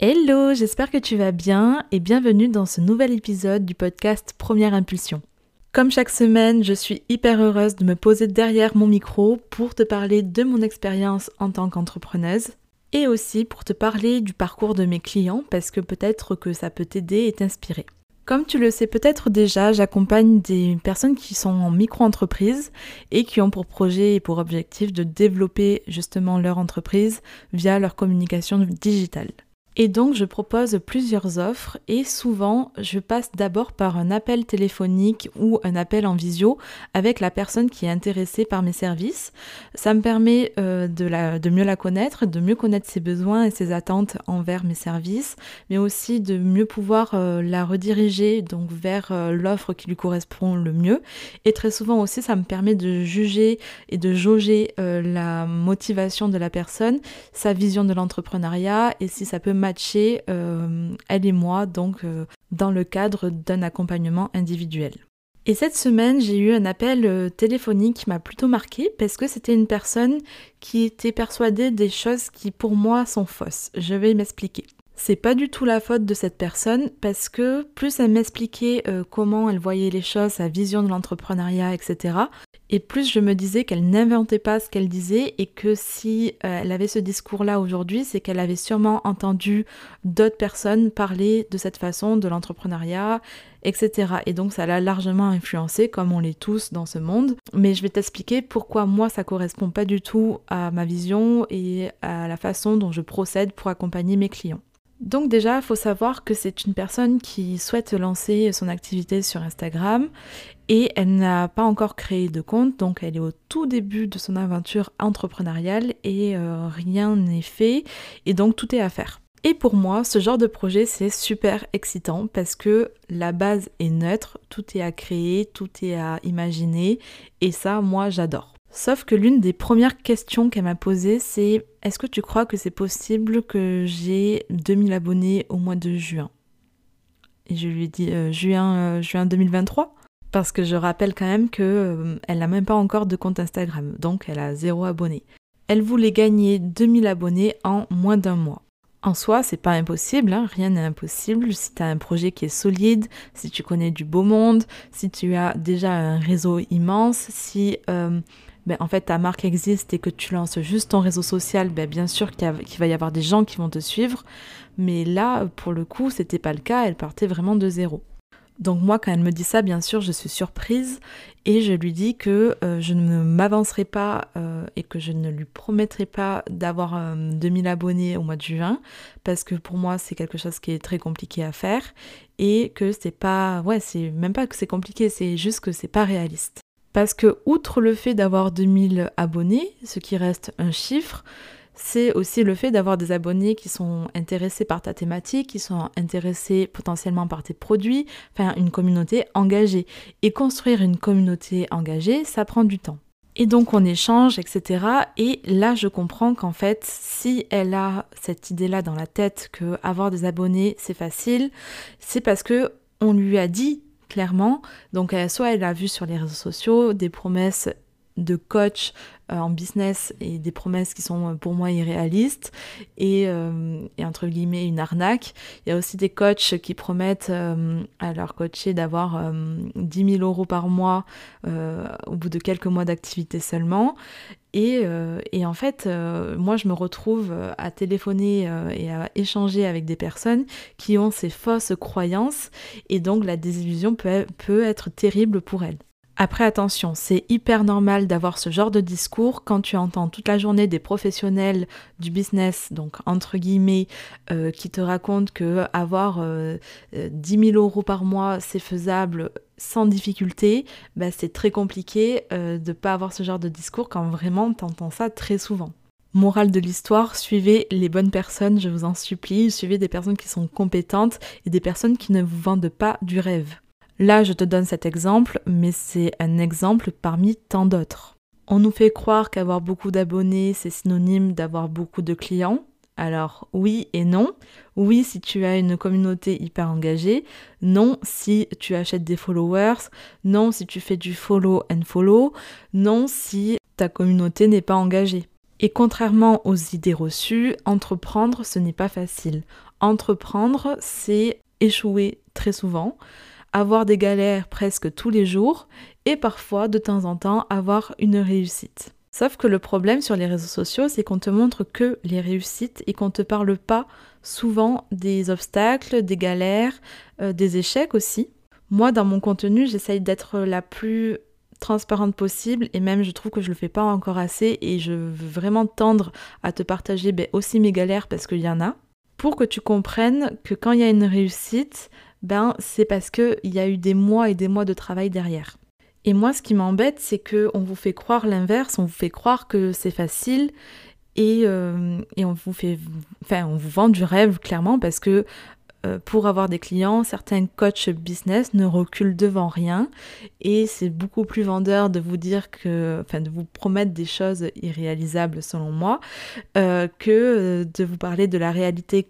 Hello, j'espère que tu vas bien et bienvenue dans ce nouvel épisode du podcast Première Impulsion. Comme chaque semaine, je suis hyper heureuse de me poser derrière mon micro pour te parler de mon expérience en tant qu'entrepreneuse et aussi pour te parler du parcours de mes clients parce que peut-être que ça peut t'aider et t'inspirer. Comme tu le sais peut-être déjà, j'accompagne des personnes qui sont en micro-entreprise et qui ont pour projet et pour objectif de développer justement leur entreprise via leur communication digitale. Et donc je propose plusieurs offres et souvent je passe d'abord par un appel téléphonique ou un appel en visio avec la personne qui est intéressée par mes services. Ça me permet euh, de, mieux la connaître, de mieux connaître ses besoins et ses attentes envers mes services, mais aussi de mieux pouvoir euh, la rediriger donc vers euh, l'offre qui lui correspond le mieux. Et très souvent aussi ça me permet de juger et de jauger la motivation de la personne, sa vision de l'entrepreneuriat et si ça peut euh, elle et moi, donc euh, dans le cadre d'un accompagnement individuel. Et cette semaine, j'ai eu un appel euh, téléphonique qui m'a plutôt marqué parce que c'était une personne qui était persuadée des choses qui pour moi sont fausses. Je vais m'expliquer. C'est pas du tout la faute de cette personne parce que plus elle m'expliquait comment elle voyait les choses, sa vision de l'entrepreneuriat, etc., et plus je me disais qu'elle n'inventait pas ce qu'elle disait et que si euh, elle avait ce discours-là aujourd'hui, c'est qu'elle avait sûrement entendu d'autres personnes parler de cette façon de l'entrepreneuriat, etc. Et donc ça l'a largement influencé, comme on l'est tous dans ce monde. Mais je vais t'expliquer pourquoi moi ça correspond pas du tout à ma vision et à la façon dont je procède pour accompagner mes clients. Donc déjà, il faut savoir que c'est une personne qui souhaite lancer son activité sur Instagram et elle n'a pas encore créé de compte, donc elle est au tout début de son aventure entrepreneuriale et euh, rien n'est fait et donc tout est à faire. Et pour moi, ce genre de projet, c'est super excitant parce que la base est neutre, tout est à créer, tout est à imaginer et ça, moi, j'adore. Sauf que l'une des premières questions qu'elle m'a posées, c'est est-ce que tu crois que c'est possible que j'ai 2000 abonnés au mois de juin? Et je lui ai dit euh, juin, euh, juin 2023 parce que je rappelle quand même qu'elle euh, n'a même pas encore de compte Instagram, donc elle a zéro abonné. Elle voulait gagner 2000 abonnés en moins d'un mois. En soi, c'est pas impossible, hein, rien n'est impossible. Si tu as un projet qui est solide, si tu connais du beau monde, si tu as déjà un réseau immense, si ben, en fait ta marque existe et que tu lances juste ton réseau social, ben, bien sûr qu'il va y avoir des gens qui vont te suivre. Mais là, pour le coup, c'était pas le cas, elle partait vraiment de zéro. Donc moi, quand elle me dit ça, bien sûr, je suis surprise et je lui dis que euh, je ne m'avancerai pas euh, et que je ne lui promettrai pas d'avoir 2000 euh, abonnés au mois de juin parce que pour moi, c'est quelque chose qui est très compliqué à faire et que c'est pas, ouais, c'est même pas que c'est compliqué, c'est juste que c'est pas réaliste. Parce que, outre le fait d'avoir 2000 abonnés, ce qui reste un chiffre, c'est aussi le fait d'avoir des abonnés qui sont intéressés par ta thématique, qui sont intéressés potentiellement par tes produits, enfin une communauté engagée. Et construire une communauté engagée, ça prend du temps. Et donc on échange, etc. Et là, je comprends qu'en fait, si elle a cette idée-là dans la tête que avoir des abonnés, c'est facile, c'est parce que on lui a dit clairement. Donc euh, soit elle a vu sur les réseaux sociaux des promesses de coach euh, en business et des promesses qui sont euh, pour moi irréalistes et, entre guillemets une arnaque. Il y a aussi des coachs qui promettent à leurs coachés d'avoir 10 000 euros par mois au bout de quelques mois d'activité seulement. Euh, et, en fait, euh, moi, je me retrouve euh, à téléphoner et à échanger avec des personnes qui ont ces fausses croyances, et donc la désillusion peut, peut être terrible pour elles. Après, attention, c'est hyper normal d'avoir ce genre de discours quand tu entends toute la journée des professionnels du business, donc entre guillemets, qui te racontent que avoir 10 000 euros par mois, c'est faisable sans difficulté, bah, c'est très compliqué de ne pas avoir ce genre de discours quand vraiment tu entends ça très souvent. Morale de l'histoire, suivez les bonnes personnes, je vous en supplie, suivez des personnes qui sont compétentes et des personnes qui ne vous vendent pas du rêve. Là, je te donne cet exemple, mais c'est un exemple parmi tant d'autres. On nous fait croire qu'avoir beaucoup d'abonnés, c'est synonyme d'avoir beaucoup de clients. Alors oui et non. Oui si tu as une communauté hyper engagée. Non si tu achètes des followers. Non si tu fais du follow and follow. Non si ta communauté n'est pas engagée. Et contrairement aux idées reçues, entreprendre, ce n'est pas facile. entreprendre, c'est échouer très souvent, avoir des galères presque tous les jours et parfois de temps en temps avoir une réussite. Sauf que le problème sur les réseaux sociaux, c'est qu'on te montre que les réussites et qu'on ne te parle pas souvent des obstacles, des galères, euh, des échecs aussi. Moi, dans mon contenu, j'essaye d'être la plus transparente possible et même je trouve que je le fais pas encore assez et je veux vraiment tendre à te partager ben, aussi mes galères parce qu'il y en a pour que tu comprennes que quand il y a une réussite, ben c'est parce qu'il y a eu des mois et des mois de travail derrière. Et moi, ce qui m'embête, c'est qu'on vous fait croire l'inverse, on vous fait croire que c'est facile et, euh, et, on vous fait, enfin, on vous vend du rêve clairement parce que euh, pour avoir des clients, certains coachs business ne reculent devant rien et c'est beaucoup plus vendeur de vous dire que, enfin, de vous promettre des choses irréalisables selon moi, euh, que de vous parler de la réalité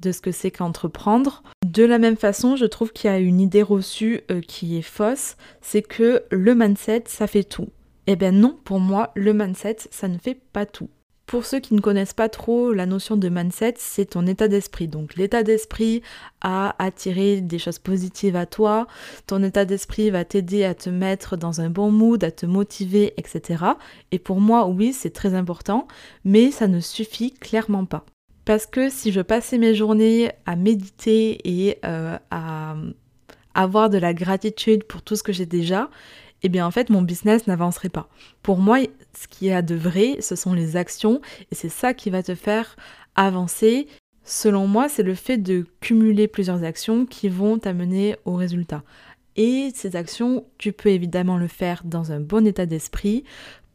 de ce que c'est qu'entreprendre. De la même façon, je trouve qu'il y a une idée reçue qui est fausse, c'est que le mindset, ça fait tout. Eh bien non, pour moi, le mindset, ça ne fait pas tout. Pour ceux qui ne connaissent pas trop la notion de mindset, c'est ton état d'esprit. Donc l'état d'esprit à attirer des choses positives à toi, ton état d'esprit va t'aider à te mettre dans un bon mood, à te motiver, etc. Et pour moi, oui, c'est très important, mais ça ne suffit clairement pas. Parce que si je passais mes journées à méditer et euh, à avoir de la gratitude pour tout ce que j'ai déjà, eh bien en fait mon business n'avancerait pas. Pour moi, ce qui y a de vrai, ce sont les actions et c'est ça qui va te faire avancer. Selon moi, c'est le fait de cumuler plusieurs actions qui vont t'amener au résultat. Et ces actions, tu peux évidemment le faire dans un bon état d'esprit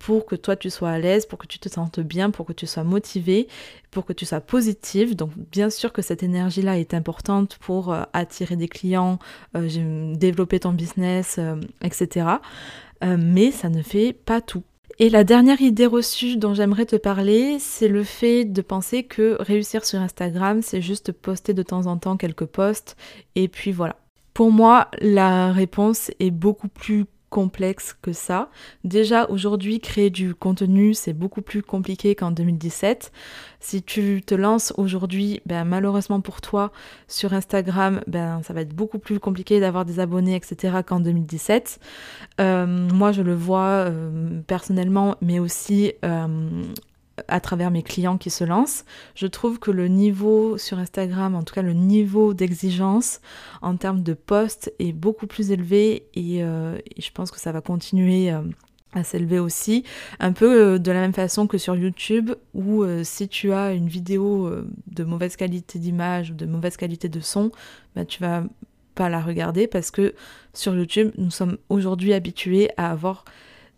pour que toi tu sois à l'aise, pour que tu te sentes bien, pour que tu sois motivé, pour que tu sois positive. Donc bien sûr que cette énergie-là est importante pour euh, attirer des clients, euh, développer ton business, euh, etc. mais ça ne fait pas tout. Et la dernière idée reçue dont j'aimerais te parler, c'est le fait de penser que réussir sur Instagram, c'est juste poster de temps en temps quelques posts et puis voilà. Pour moi, la réponse est beaucoup plus complexe que ça. Déjà aujourd'hui créer du contenu c'est beaucoup plus compliqué qu'en 2017. Si tu te lances aujourd'hui, ben, malheureusement pour toi sur Instagram, ben, ça va être beaucoup plus compliqué d'avoir des abonnés etc qu'en 2017. Euh, moi je le vois euh, personnellement mais aussi euh, à travers mes clients qui se lancent. Je trouve que le niveau sur Instagram, en tout cas le niveau d'exigence en termes de posts est beaucoup plus élevé et, euh, je pense que ça va continuer euh, à s'élever aussi. Un peu euh, de la même façon que sur YouTube où si tu as une vidéo de mauvaise qualité d'image ou de mauvaise qualité de son, bah, tu vas pas la regarder parce que sur YouTube, nous sommes aujourd'hui habitués à avoir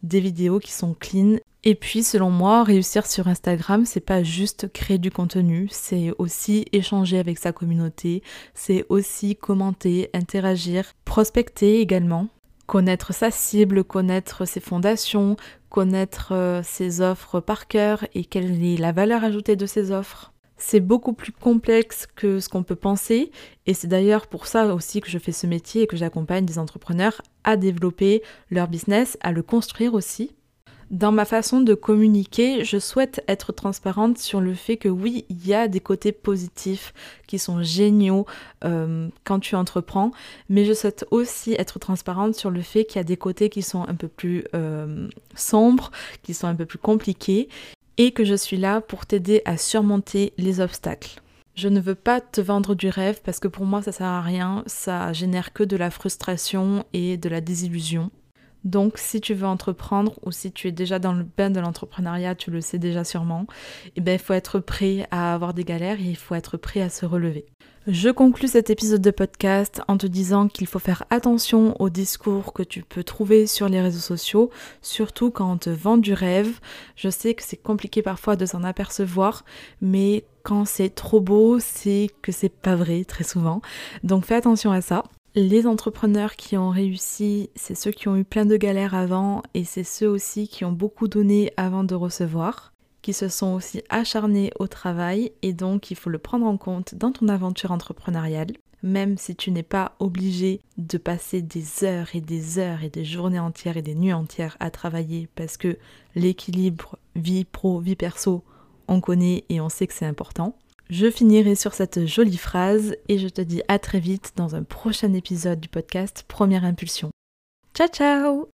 des vidéos qui sont clean et puis, selon moi, réussir sur Instagram, c'est pas juste créer du contenu, c'est aussi échanger avec sa communauté, c'est aussi commenter, interagir, prospecter également, connaître sa cible, connaître ses fondations, connaître euh, ses offres par cœur et quelle est la valeur ajoutée de ses offres. C'est beaucoup plus complexe que ce qu'on peut penser. Et c'est d'ailleurs pour ça aussi que je fais ce métier et que j'accompagne des entrepreneurs à développer leur business, à le construire aussi. Dans ma façon de communiquer, je souhaite être transparente sur le fait que oui, il y a des côtés positifs qui sont géniaux euh, quand tu entreprends, mais je souhaite aussi être transparente sur le fait qu'il y a des côtés qui sont un peu plus euh, sombres, qui sont un peu plus compliqués, et que je suis là pour t'aider à surmonter les obstacles. Je ne veux pas te vendre du rêve parce que pour moi ça sert à rien, ça génère que de la frustration et de la désillusion. Donc, si tu veux entreprendre ou si tu es déjà dans le bain de l'entrepreneuriat, tu le sais déjà sûrement, eh ben, il faut être prêt à avoir des galères et il faut être prêt à se relever. Je conclus cet épisode de podcast en te disant qu'il faut faire attention aux discours que tu peux trouver sur les réseaux sociaux, surtout quand on te vend du rêve. Je sais que c'est compliqué parfois de s'en apercevoir, mais quand c'est trop beau, c'est que c'est pas vrai très souvent. Donc fais attention à ça. Les entrepreneurs qui ont réussi, c'est ceux qui ont eu plein de galères avant et c'est ceux aussi qui ont beaucoup donné avant de recevoir, qui se sont aussi acharnés au travail et donc il faut le prendre en compte dans ton aventure entrepreneuriale. Même si tu n'es pas obligé de passer des heures et des heures et des journées entières et des nuits entières à travailler parce que l'équilibre vie pro, vie perso, on connaît et on sait que c'est important. Je finirai sur cette jolie phrase et je te dis à très vite dans un prochain épisode du podcast Première Impulsion. Ciao ciao